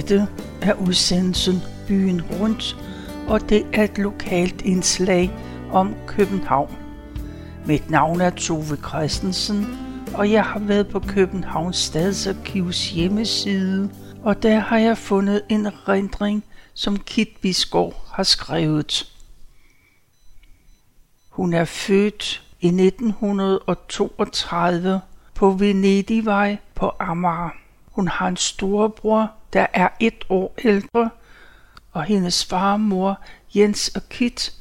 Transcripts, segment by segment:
Dette er udsendelsen Byen Rundt, og det er et lokalt indslag om København. Mit navn er Tove Christensen, og jeg har været på Københavns Stadsarkivs hjemmeside, og der har jeg fundet en rendring, som Kit Bisgaard har skrevet. Hun er født i 1932 på Venedigvej på Amager. Hun har en storebror, der er et år ældre, og hendes farmor, Jens og Kit,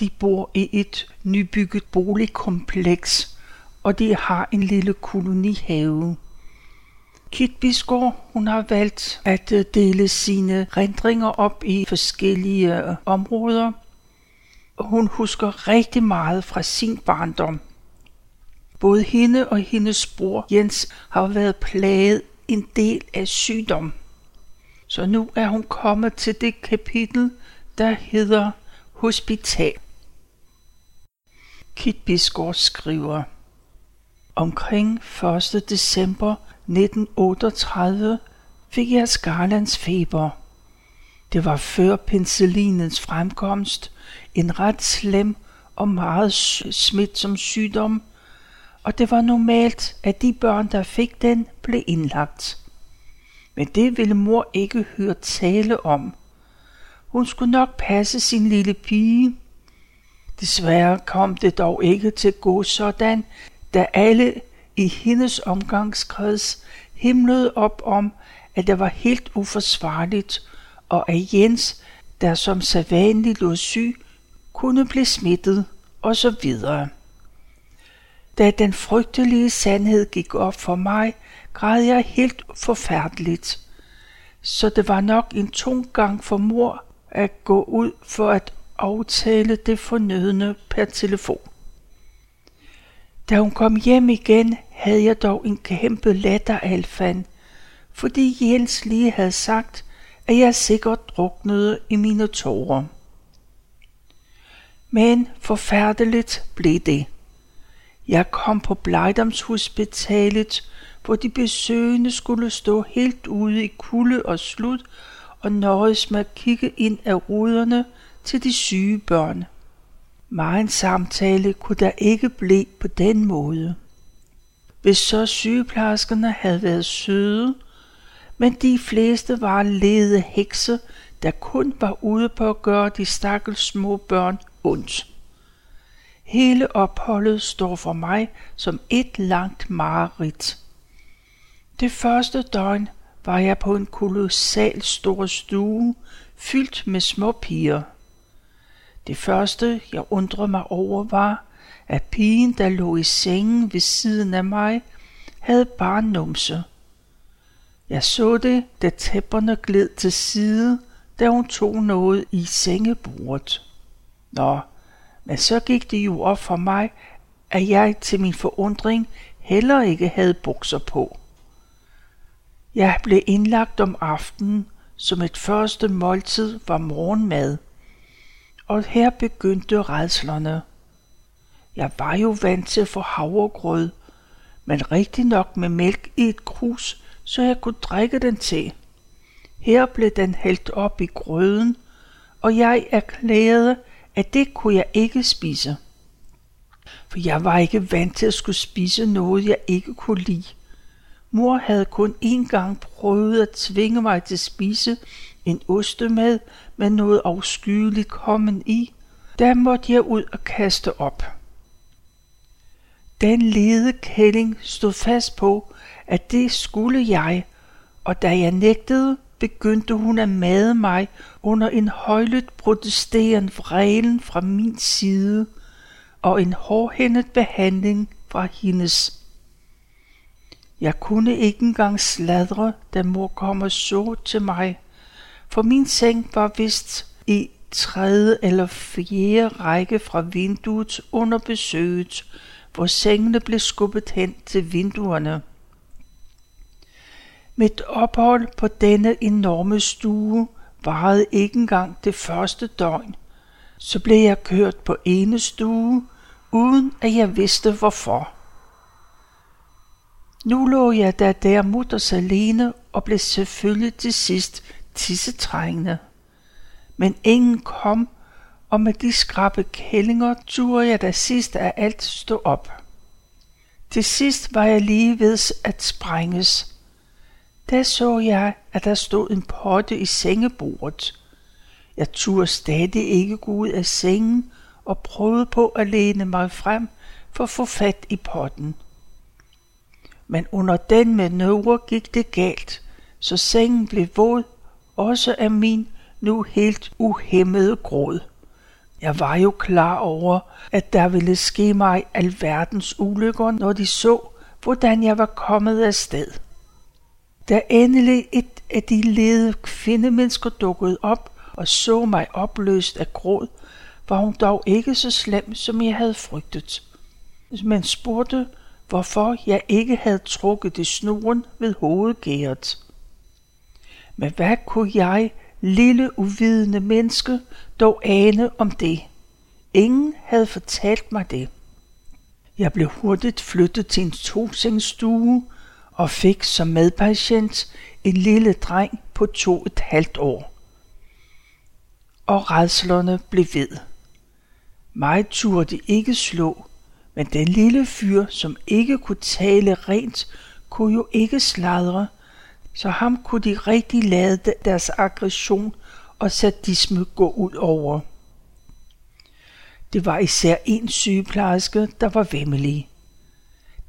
de bor i et nybygget boligkompleks, og de har en lille kolonihave. Kit Bisgaard, hun har valgt at øh, dele sine rendringer op i forskellige øh, områder, og hun husker rigtig meget fra sin barndom. Både hende og hendes bror Jens har været plaget en del af sygdom. Så nu er hun kommet til det kapitel, der hedder Hospital. Kit Bisgaard skriver, Omkring 1. december 1938 fik jeg skarlands feber. Det var før penicillinens fremkomst, en ret slem og meget smitsom sygdom, og det var normalt, at de børn, der fik den, blev indlagt. Men det ville mor ikke høre tale om. Hun skulle nok passe sin lille pige. Desværre kom det dog ikke til at gå sådan, da alle i hendes omgangskreds himlede op om, at det var helt uforsvarligt, og at Jens, der som sædvanligt lå syg, kunne blive smittet, og så videre. Da den frygtelige sandhed gik op for mig, græd jeg helt forfærdeligt. Så det var nok en tung gang for mor at gå ud for at aftale det fornødne per telefon. Da hun kom hjem igen, havde jeg dog en kæmpe latteralfan, fordi Jens lige havde sagt, at jeg sikkert druknede i mine tårer. Men forfærdeligt blev det. Jeg kom på Blejdomshospitalet, hvor de besøgende skulle stå helt ude i kulde og slut og nøjes med at kigge ind af ruderne til de syge børn. Megen samtale kunne der ikke blive på den måde. Hvis så sygeplejerskerne havde været søde, men de fleste var lede hekse, der kun var ude på at gøre de stakkels små børn ondt. Hele opholdet står for mig som et langt mareridt. Det første døgn var jeg på en kolossal stor stue, fyldt med små piger. Det første, jeg undrede mig over, var, at pigen, der lå i sengen ved siden af mig, havde bare numse. Jeg så det, da tæpperne gled til side, da hun tog noget i sengebordet. Nå, men så gik det jo op for mig, at jeg til min forundring heller ikke havde bukser på. Jeg blev indlagt om aftenen, som et første måltid var morgenmad. Og her begyndte redslerne. Jeg var jo vant til at få havregrød, men rigtig nok med mælk i et krus, så jeg kunne drikke den til. Her blev den hældt op i grøden, og jeg erklærede, at det kunne jeg ikke spise. For jeg var ikke vant til at skulle spise noget, jeg ikke kunne lide. Mor havde kun én gang prøvet at tvinge mig til at spise en ostemad med noget afskyeligt kommen i. Der måtte jeg ud og kaste op. Den lede kælling stod fast på, at det skulle jeg, og da jeg nægtede, begyndte hun at made mig under en højlydt protesterende vreden fra min side og en hårdhændet behandling fra hendes. Jeg kunne ikke engang sladre, da mor kom og så til mig, for min seng var vist i tredje eller fjerde række fra vinduet under besøget, hvor sengene blev skubbet hen til vinduerne. Mit ophold på denne enorme stue varede ikke engang det første døgn. Så blev jeg kørt på ene stue, uden at jeg vidste hvorfor. Nu lå jeg da der mutters alene og blev selvfølgelig til sidst tissetrængende. Men ingen kom, og med de skrappe kællinger turde jeg da sidst af alt stå op. Til sidst var jeg lige ved at sprænges. Der så jeg, at der stod en potte i sengebordet. Jeg turde stadig ikke gå ud af sengen og prøvede på at læne mig frem for at få fat i potten. Men under den manøvre gik det galt, så sengen blev våd, også af min nu helt uhemmede gråd. Jeg var jo klar over, at der ville ske mig alverdens ulykker, når de så, hvordan jeg var kommet af sted. Da endelig et af de lede kvindemennesker dukkede op og så mig opløst af gråd, var hun dog ikke så slem, som jeg havde frygtet. Men spurgte, hvorfor jeg ikke havde trukket det snoren ved hovedgæret. Men hvad kunne jeg, lille uvidende menneske, dog ane om det? Ingen havde fortalt mig det. Jeg blev hurtigt flyttet til en tosengstue og fik som medpatient en lille dreng på to et halvt år. Og redslerne blev ved. Mig turde ikke slå, men den lille fyr, som ikke kunne tale rent, kunne jo ikke sladre, så ham kunne de rigtig lade deres aggression og sadisme gå ud over. Det var især en sygeplejerske, der var vemmelig.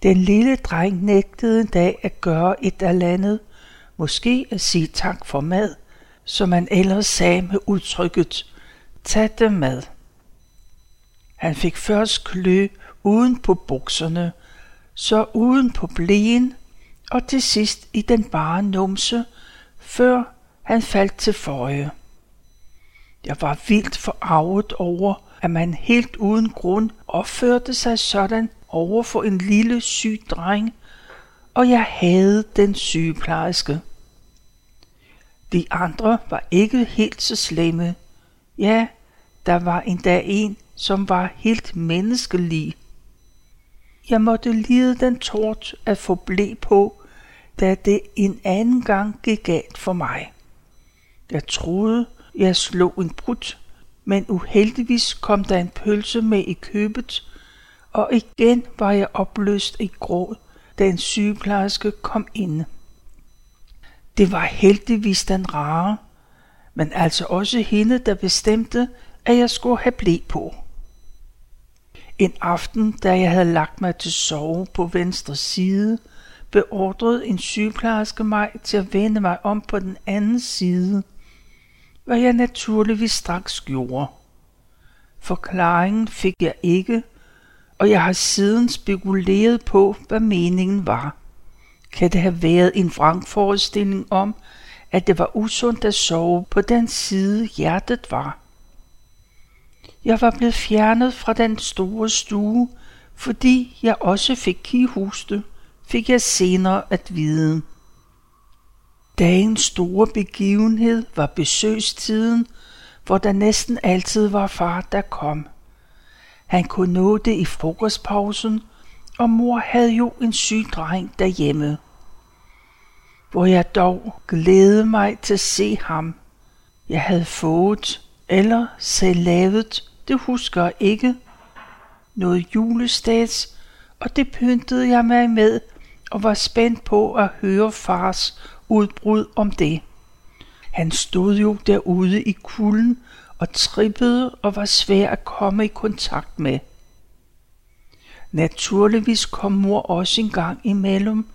Den lille dreng nægtede en dag at gøre et eller andet, måske at sige tak for mad, som man ellers sagde med udtrykket, tag det mad. Han fik først klø uden på bukserne, så uden på blæen og til sidst i den bare numse, før han faldt til føje. Jeg var vildt forarvet over, at man helt uden grund opførte sig sådan over for en lille syg dreng, og jeg havde den sygeplejerske. De andre var ikke helt så slemme. Ja, der var endda en, som var helt menneskelig. Jeg måtte lide den tort at få blæ på, da det en anden gang gik galt for mig. Jeg troede, jeg slog en brud, men uheldigvis kom der en pølse med i købet, og igen var jeg opløst i gråd, da en sygeplejerske kom ind. Det var heldigvis den rare, men altså også hende, der bestemte, at jeg skulle have blæ på. En aften, da jeg havde lagt mig til sove på venstre side, beordrede en sygeplejerske mig til at vende mig om på den anden side, hvad jeg naturligvis straks gjorde. Forklaringen fik jeg ikke, og jeg har siden spekuleret på, hvad meningen var. Kan det have været en vrangforestilling om, at det var usundt at sove på den side hjertet var? Jeg var blevet fjernet fra den store stue, fordi jeg også fik kihuste, fik jeg senere at vide. Dagens store begivenhed var besøgstiden, hvor der næsten altid var far, der kom. Han kunne nå det i frokostpausen, og mor havde jo en syg dreng derhjemme. Hvor jeg dog glædede mig til at se ham. Jeg havde fået, eller selv lavet, det husker jeg ikke, noget julestads, og det pyntede jeg mig med, og var spændt på at høre fars udbrud om det. Han stod jo derude i kulden og trippede og var svær at komme i kontakt med. Naturligvis kom mor også en gang imellem,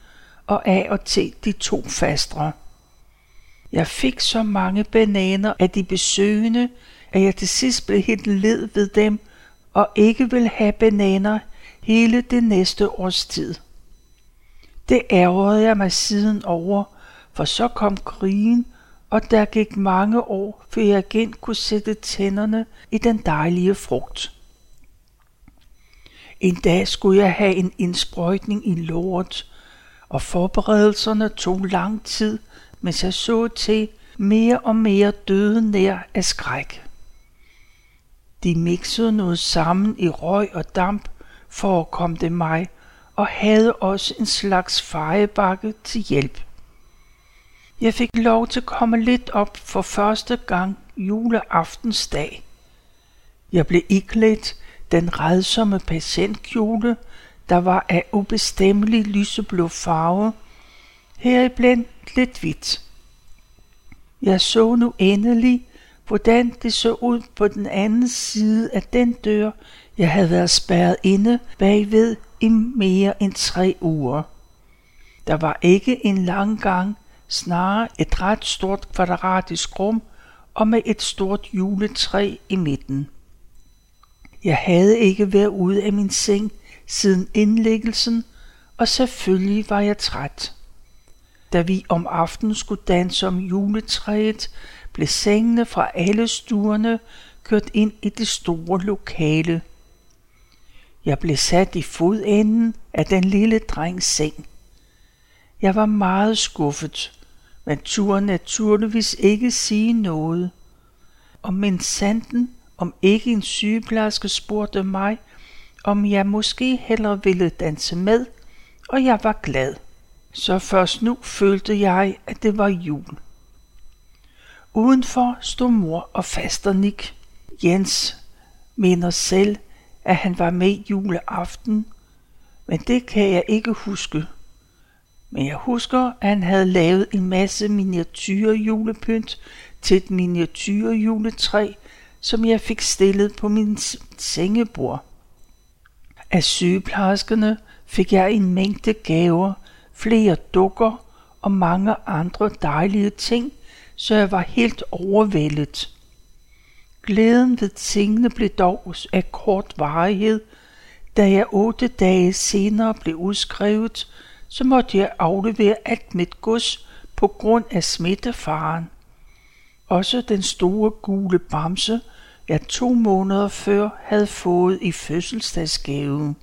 og af og til de to fastre. Jeg fik så mange bananer af de besøgende, at jeg til sidst blev helt led ved dem og ikke vil have bananer hele det næste års tid. Det ærgerede jeg mig siden over, for så kom krigen, og der gik mange år, før jeg igen kunne sætte tænderne i den dejlige frugt. En dag skulle jeg have en indsprøjtning i lort, og forberedelserne tog lang tid, mens jeg så til mere og mere døde nær af skræk. De mixede noget sammen i røg og damp for at komme det mig, og havde også en slags fejebakke til hjælp. Jeg fik lov til at komme lidt op for første gang juleaftensdag. Jeg blev iklædt den redsomme patientkjole, der var af ubestemmelig lyseblå farve, heriblandt lidt hvidt. Jeg så nu endelig, hvordan det så ud på den anden side af den dør, jeg havde været spærret inde bagved i mere end tre uger. Der var ikke en lang gang, snarere et ret stort kvadratisk rum og med et stort juletræ i midten. Jeg havde ikke været ude af min seng siden indlæggelsen, og selvfølgelig var jeg træt. Da vi om aftenen skulle danse om juletræet, blev sengene fra alle stuerne kørt ind i det store lokale. Jeg blev sat i fodenden af den lille drengs seng. Jeg var meget skuffet, men turde naturligvis ikke sige noget. Og min sanden, om ikke en sygeplejerske spurgte mig, om jeg måske hellere ville danse med, og jeg var glad. Så først nu følte jeg, at det var jul. Udenfor stod mor og faster Nick. Jens mener selv, at han var med juleaften, men det kan jeg ikke huske. Men jeg husker, at han havde lavet en masse miniatyrjulepynt til et miniatyrjuletræ, som jeg fik stillet på min sengebord. Af sygeplejerskerne fik jeg en mængde gaver, flere dukker og mange andre dejlige ting, så jeg var helt overvældet. Glæden ved tingene blev dog af kort varighed, da jeg otte dage senere blev udskrevet, så måtte jeg aflevere alt mit gods på grund af smittefaren. Også den store gule bamse, jeg to måneder før havde fået i fødselsdagsgave.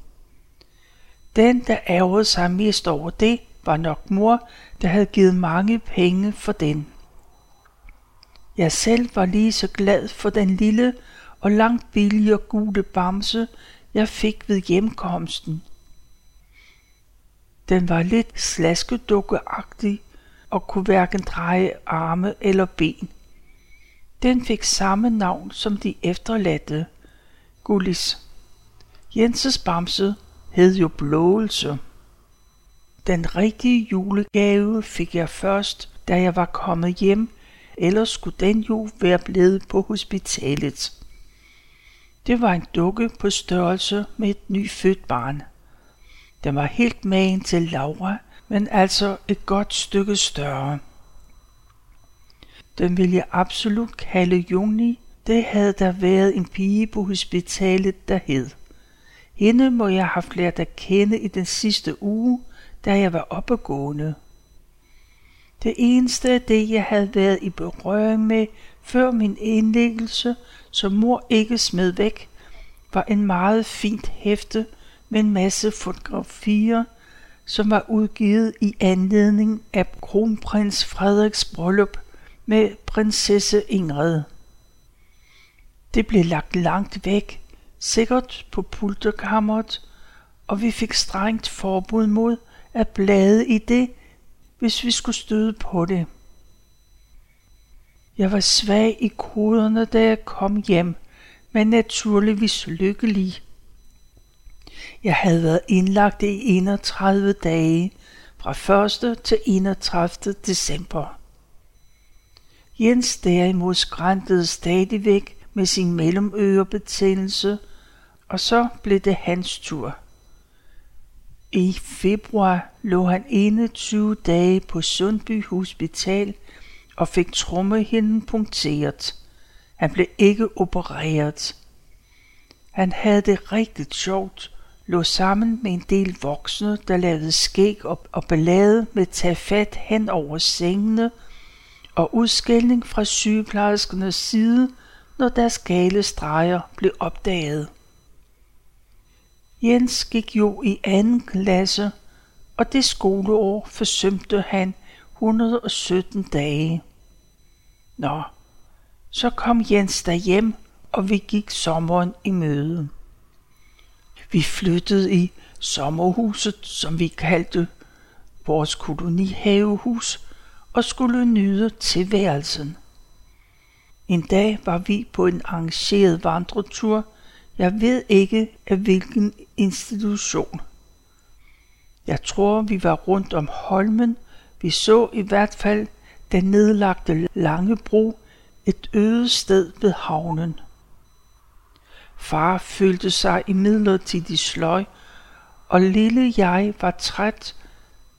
Den, der ærgede sig mest over det, var nok mor, der havde givet mange penge for den. Jeg selv var lige så glad for den lille og langt billigere gule bamse, jeg fik ved hjemkomsten. Den var lidt slaskedukkeagtig og kunne hverken dreje arme eller ben. Den fik samme navn som de efterladte, Gullis. Jenses bamse hed jo blåelse. Den rigtige julegave fik jeg først, da jeg var kommet hjem, ellers skulle den jo være blevet på hospitalet. Det var en dukke på størrelse med et nyfødt barn. Den var helt magen til Laura, men altså et godt stykke større. Den ville jeg absolut kalde Juni. Det havde der været en pige på hospitalet, der hed. Hende må jeg have lært at kende i den sidste uge, da jeg var oppegående. Det eneste af det, jeg havde været i berøring med før min indlæggelse, som mor ikke smed væk, var en meget fint hæfte med en masse fotografier, som var udgivet i anledning af kronprins Frederiks bryllup med prinsesse Ingrid. Det blev lagt langt væk, sikkert på pulterkammeret, og vi fik strengt forbud mod at blade i det, hvis vi skulle støde på det. Jeg var svag i koderne, da jeg kom hjem, men naturligvis lykkelig. Jeg havde været indlagt i 31 dage, fra 1. til 31. december. Jens derimod skræntede stadigvæk med sin mellemørebetændelse, og så blev det hans tur. I februar lå han 21 dage på Sundby Hospital og fik trommehinden punkteret. Han blev ikke opereret. Han havde det rigtig sjovt, lå sammen med en del voksne, der lavede skæg op og ballade med at tage fat hen over sengene og udskældning fra sygeplejerskernes side, når deres gale streger blev opdaget. Jens gik jo i anden klasse, og det skoleår forsømte han 117 dage. Nå, så kom Jens derhjem, og vi gik sommeren i møde. Vi flyttede i sommerhuset, som vi kaldte vores kolonihavehus, og skulle nyde tilværelsen. En dag var vi på en arrangeret vandretur. Jeg ved ikke af hvilken institution. Jeg tror, vi var rundt om Holmen. Vi så i hvert fald den nedlagte lange bro, et øde sted ved havnen. Far følte sig imidlertid sløj, og lille jeg var træt,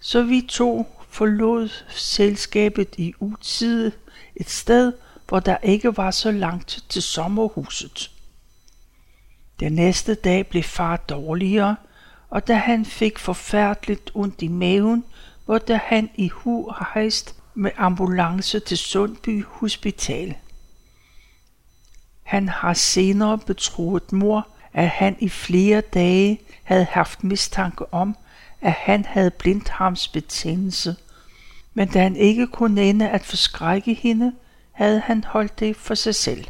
så vi to forlod selskabet i utide et sted, hvor der ikke var så langt til sommerhuset. Den næste dag blev far dårligere, og da han fik forfærdeligt ondt i maven, måtte han i hu hejst med ambulance til Sundby Hospital. Han har senere betroet mor, at han i flere dage havde haft mistanke om, at han havde blindtarmsbetændelse, men da han ikke kunne ende at forskrække hende, havde han holdt det for sig selv.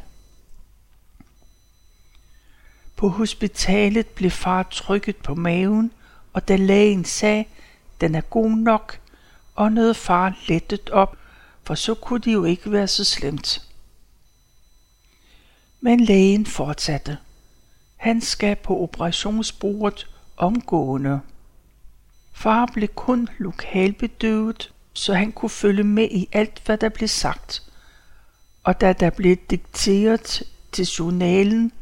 På hospitalet blev far trykket på maven, og da lægen sagde, den er god nok, åndede far lettet op, for så kunne det jo ikke være så slemt. Men lægen fortsatte. Han skal på operationsbordet omgående. Far blev kun lokalbedøvet, så han kunne følge med i alt, hvad der blev sagt. Og da der blev dikteret til journalen,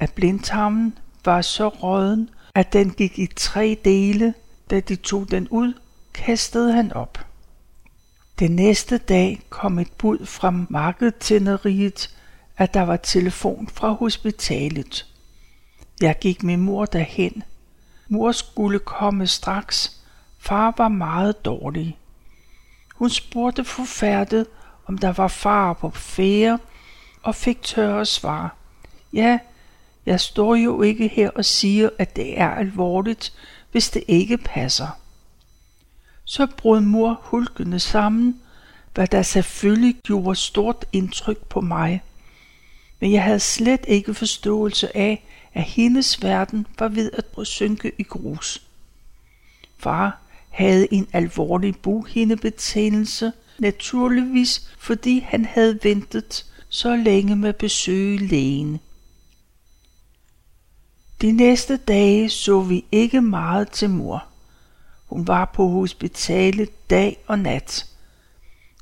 at blindtarmen var så råden, at den gik i tre dele, da de tog den ud, kastede han op. Den næste dag kom et bud fra markedtænderiet, at der var telefon fra hospitalet. Jeg gik med mor derhen. Mor skulle komme straks. Far var meget dårlig. Hun spurgte forfærdet, om der var far på fære, og fik tørre svar. Ja, jeg står jo ikke her og siger, at det er alvorligt, hvis det ikke passer. Så brød mor hulkende sammen, hvad der selvfølgelig gjorde stort indtryk på mig. Men jeg havde slet ikke forståelse af, at hendes verden var ved at synke i grus. Far havde en alvorlig bughindebetændelse, naturligvis fordi han havde ventet så længe med at besøge lægen. De næste dage så vi ikke meget til mor. Hun var på hospitalet dag og nat.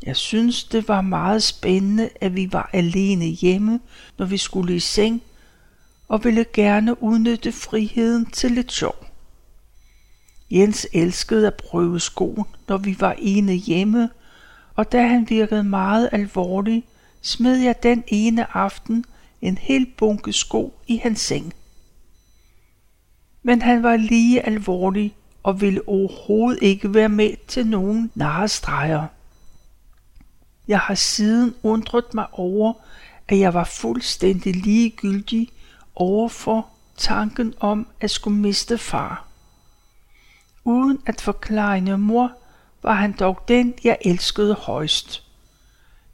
Jeg synes, det var meget spændende, at vi var alene hjemme, når vi skulle i seng, og ville gerne udnytte friheden til lidt sjov. Jens elskede at prøve sko, når vi var ene hjemme, og da han virkede meget alvorlig, smed jeg den ene aften en hel bunke sko i hans seng. Men han var lige alvorlig og ville overhovedet ikke være med til nogen narrestreger. Jeg har siden undret mig over, at jeg var fuldstændig ligegyldig over for tanken om at skulle miste far. Uden at forklare mor, var han dog den, jeg elskede højst.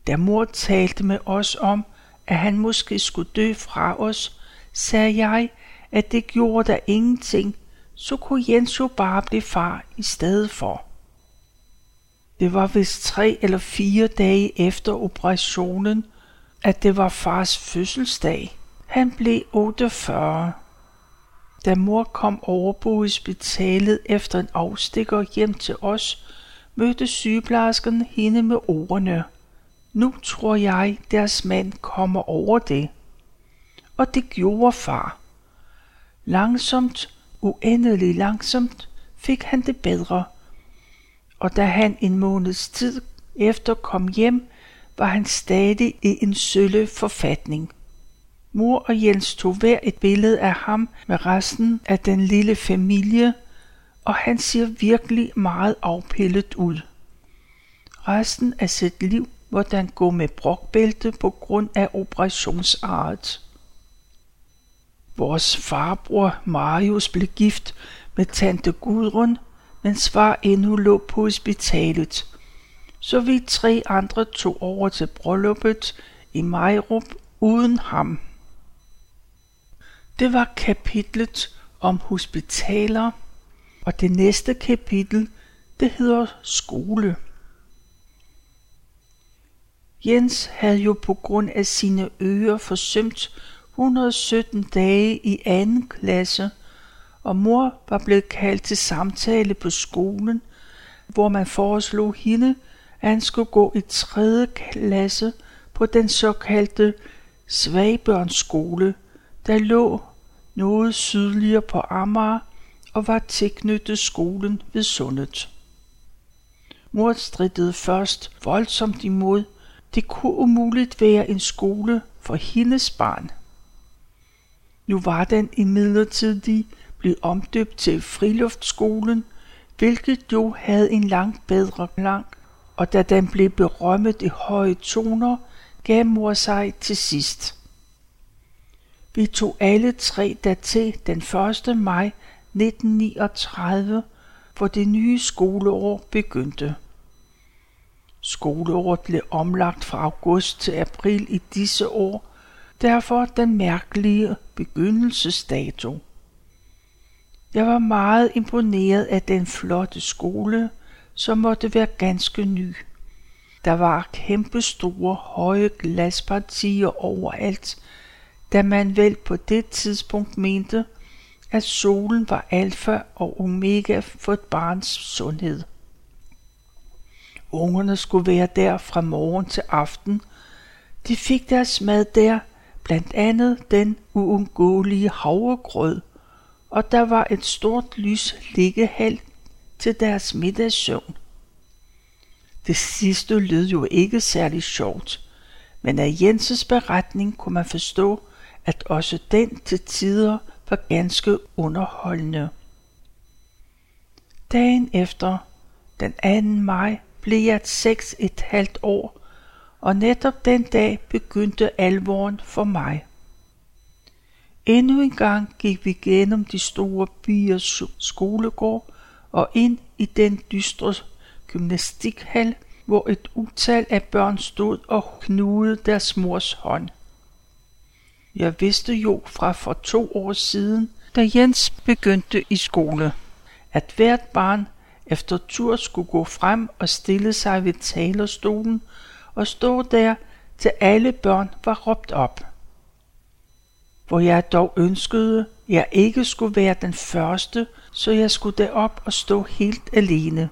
Da mor talte med os om, at han måske skulle dø fra os, sagde jeg, at det gjorde der ingenting, så kunne Jens jo bare blive far i stedet for. Det var vist tre eller fire dage efter operationen, at det var fars fødselsdag. Han blev 48. Da mor kom over på hospitalet efter en afstikker hjem til os, mødte sygeplejersken hende med ordene. Nu tror jeg, deres mand kommer over det. Og det gjorde far. Langsomt, uendelig langsomt, fik han det bedre. Og da han en måneds tid efter kom hjem, var han stadig i en sølle forfatning. Mor og Jens tog hver et billede af ham med resten af den lille familie, og han ser virkelig meget afpillet ud. Resten af sit liv måtte han gå med brokbælte på grund af operationsarret. Vores farbror Marius blev gift med tante Gudrun, mens far endnu lå på hospitalet. Så vi tre andre tog over til brylluppet i Majrup uden ham. Det var kapitlet om hospitaler, og det næste kapitel, det hedder skole. Jens havde jo på grund af sine ører forsømt 117 dage i anden klasse, og mor var blevet kaldt til samtale på skolen, hvor man foreslog hende, at han skulle gå i 3. klasse på den såkaldte svagbørnsskole, der lå noget sydligere på Amager og var tilknyttet skolen ved Sundet. Mor strittede først voldsomt imod. Det kunne umuligt være en skole for hendes barn. Nu var den imidlertid blevet omdøbt til Friluftskolen, hvilket jo havde en langt bedre klang, og da den blev berømmet i høje toner, gav mor sig til sidst. Vi tog alle tre til den 1. maj 1939, hvor det nye skoleår begyndte. Skoleåret blev omlagt fra august til april i disse år, derfor den mærkelige begyndelsesdato. Jeg var meget imponeret af den flotte skole, som måtte være ganske ny. Der var kæmpe store høje glaspartier overalt, da man vel på det tidspunkt mente, at solen var alfa og omega for et barns sundhed. Ungerne skulle være der fra morgen til aften. De fik deres mad der, blandt andet den uundgåelige havregrød, og der var et stort lys liggehal til deres middagssøvn. Det sidste lød jo ikke særlig sjovt, men af Jenses beretning kunne man forstå, at også den til tider var ganske underholdende. Dagen efter, den 2. maj, blev jeg seks et halvt år, og netop den dag begyndte alvoren for mig. Endnu en gang gik vi gennem de store byers skolegård og ind i den dystre gymnastikhal, hvor et utal af børn stod og knugede deres mors hånd. Jeg vidste jo fra for to år siden, da Jens begyndte i skole, at hvert barn efter tur skulle gå frem og stille sig ved talerstolen og stod der, til alle børn var råbt op. Hvor jeg dog ønskede, jeg ikke skulle være den første, så jeg skulle derop og stå helt alene.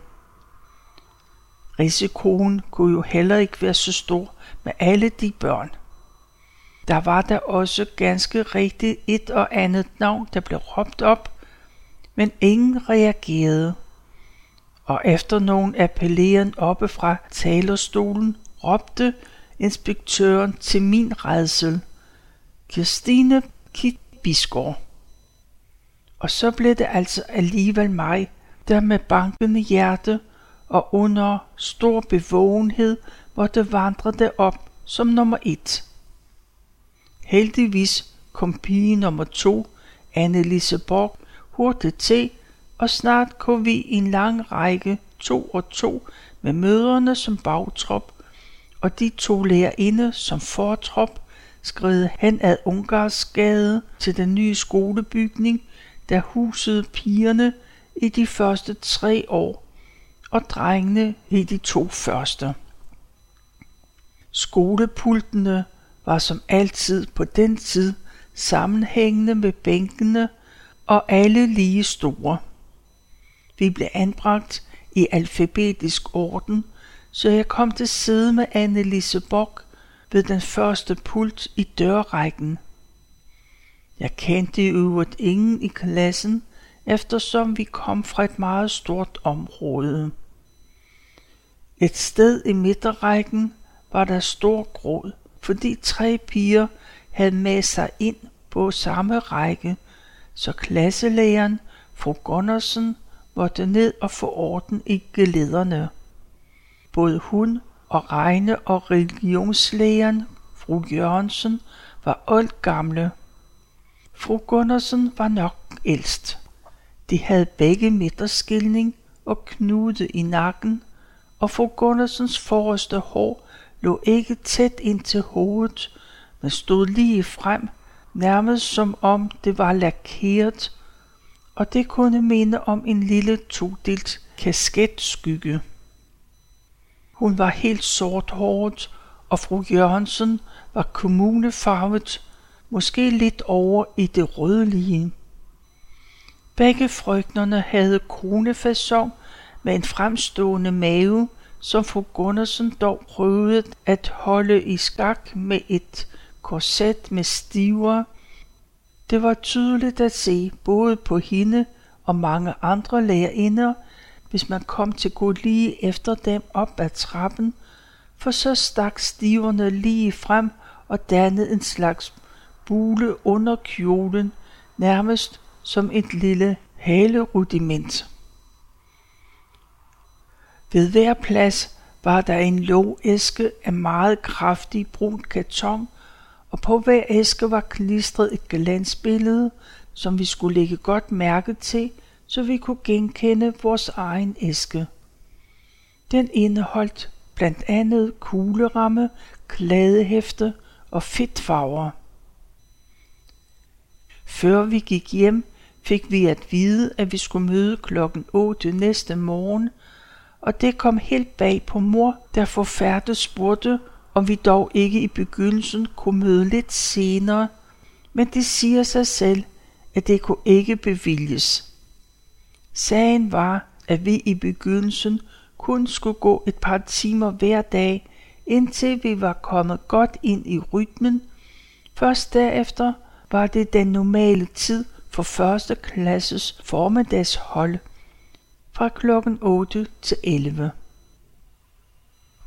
Risikoen kunne jo heller ikke være så stor med alle de børn. Der var der også ganske rigtigt et og andet navn, der blev råbt op, men ingen reagerede. Og efter nogen appelleren oppe fra talerstolen, råbte inspektøren til min redsel, Kirstine Kit Bisgaard. Og så blev det altså alligevel mig, der med bankende hjerte og under stor bevågenhed måtte vandre derop som nummer et. Heldigvis kom pige nummer to, Annelise Borg, hurtigt til, og snart kom vi i en lang række to og to med møderne som bagtrop, og de to lærerinde som fortrop skred hen ad Ungarsgade til den nye skolebygning, der husede pigerne i de første tre år, og drengene i de to første. Skolepultene var som altid på den tid sammenhængende med bænkene og alle lige store. Vi blev anbragt i alfabetisk orden, så jeg kom til sidde med Annelise Bock ved den første pult i dørrækken. Jeg kendte i øvrigt ingen i klassen, eftersom vi kom fra et meget stort område. Et sted i midterrækken var der stor gråd fordi tre piger havde med sig ind på samme række, så klasselæreren, fru Gundersen, måtte ned og få orden i gelederne. Både hun og Regne og religionslægeren, fru Jørgensen, var old gamle. Fru Gundersen var nok ældst. De havde begge midterskilning og knude i nakken, og fru Gundersens forreste hår lå ikke tæt ind til hovedet, men stod lige frem, nærmest som om det var lakeret, og det kunne minde om en lille todelt kasketskygge. Hun var helt sort håret og fru Jørgensen var kommunefarvet, måske lidt over i det rødlige. Begge frøknerne havde kronefasong med en fremstående mave, som fru Gundersen dog prøvede at holde i skak med et korset med stiver. Det var tydeligt at se både på hende og mange andre lærerinder, hvis man kom til gå lige efter dem op ad trappen, for så stak stiverne lige frem og dannede en slags bule under kjolen, nærmest som et lille halerudiment. Ved hver plads var der en lågæske af meget kraftig brun karton, og på hver æske var klistret et glansbillede, som vi skulle lægge godt mærke til, så vi kunne genkende vores egen æske. Den indeholdt blandt andet kugleramme, kladehæfte og fedtfarver. Før vi gik hjem, fik vi at vide, at vi skulle møde klokken 8 næste morgen, og det kom helt bag på mor, der forfærdet spurgte, om vi dog ikke i begyndelsen kunne møde lidt senere, men det siger sig selv, at det kunne ikke bevilges. Sagen var, at vi i begyndelsen kun skulle gå et par timer hver dag, indtil vi var kommet godt ind i rytmen. Først derefter var det den normale tid for første klasses formiddagshold fra klokken 8 til 11.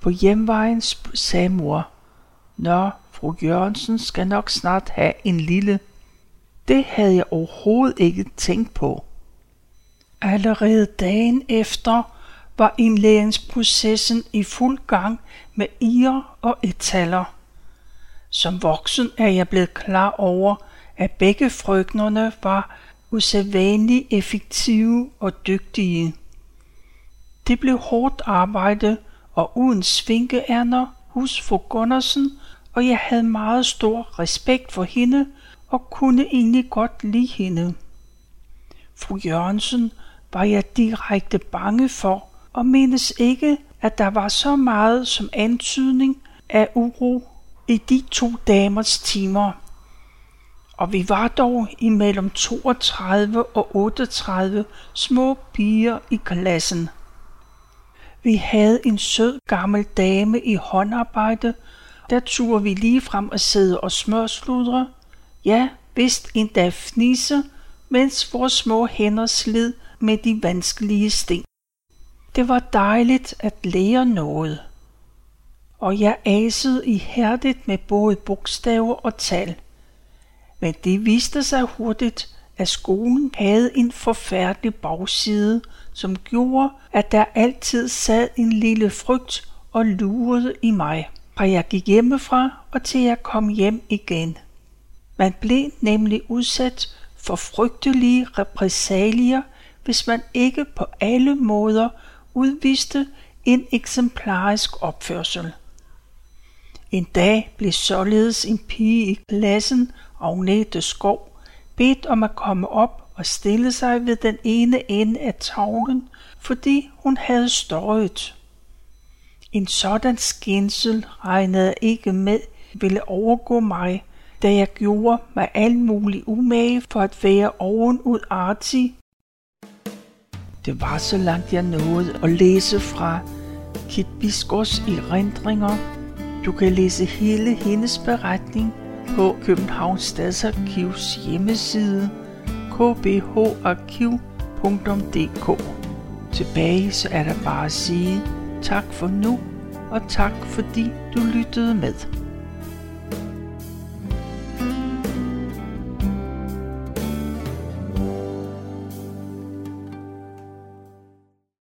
På hjemvejen sagde mor, Nå, fru Jørgensen skal nok snart have en lille. Det havde jeg overhovedet ikke tænkt på. Allerede dagen efter var indlæringsprocessen i fuld gang med ier og etaller. Som voksen er jeg blevet klar over, at begge frøknerne var usædvanligt effektive og dygtige. Det blev hårdt arbejde og uden svinkeærner hos fru Gundersen, og jeg havde meget stor respekt for hende og kunne egentlig godt lide hende. Fru Jørgensen var jeg direkte bange for, og mindes ikke, at der var så meget som antydning af uro i de to damers timer. Og vi var dog imellem 32 og 38 små piger i klassen. Vi havde en sød gammel dame i håndarbejde, der turde vi lige frem og sidde og smørsludre. Ja, vist endda fnise, mens vores små hænder slid med de vanskelige sten. Det var dejligt at lære noget. Og jeg asede ihærdigt med både bogstaver og tal. Men det viste sig hurtigt, at skolen havde en forfærdelig bagside, som gjorde, at der altid sad en lille frygt og lurede i mig, fra jeg gik hjemmefra og til jeg kom hjem igen. Man blev nemlig udsat for frygtelige repressalier, hvis man ikke på alle måder udviste en eksemplarisk opførsel. En dag blev således en pige i klassen, Agnete Skov, bedt om at komme op og stille sig ved den ene ende af tavlen, fordi hun havde støjet. En sådan skændsel regnede jeg ikke med ville overgå mig, da jeg gjorde mig al mulig umage for at være ovenud artig. Det var så langt jeg nåede at læse fra Kit Biskors erindringer. Du kan læse hele hendes beretning på Københavns Stadsarkivs hjemmeside kbharkiv.dk. Tilbage så er der bare at sige tak for nu, og tak fordi du lyttede med.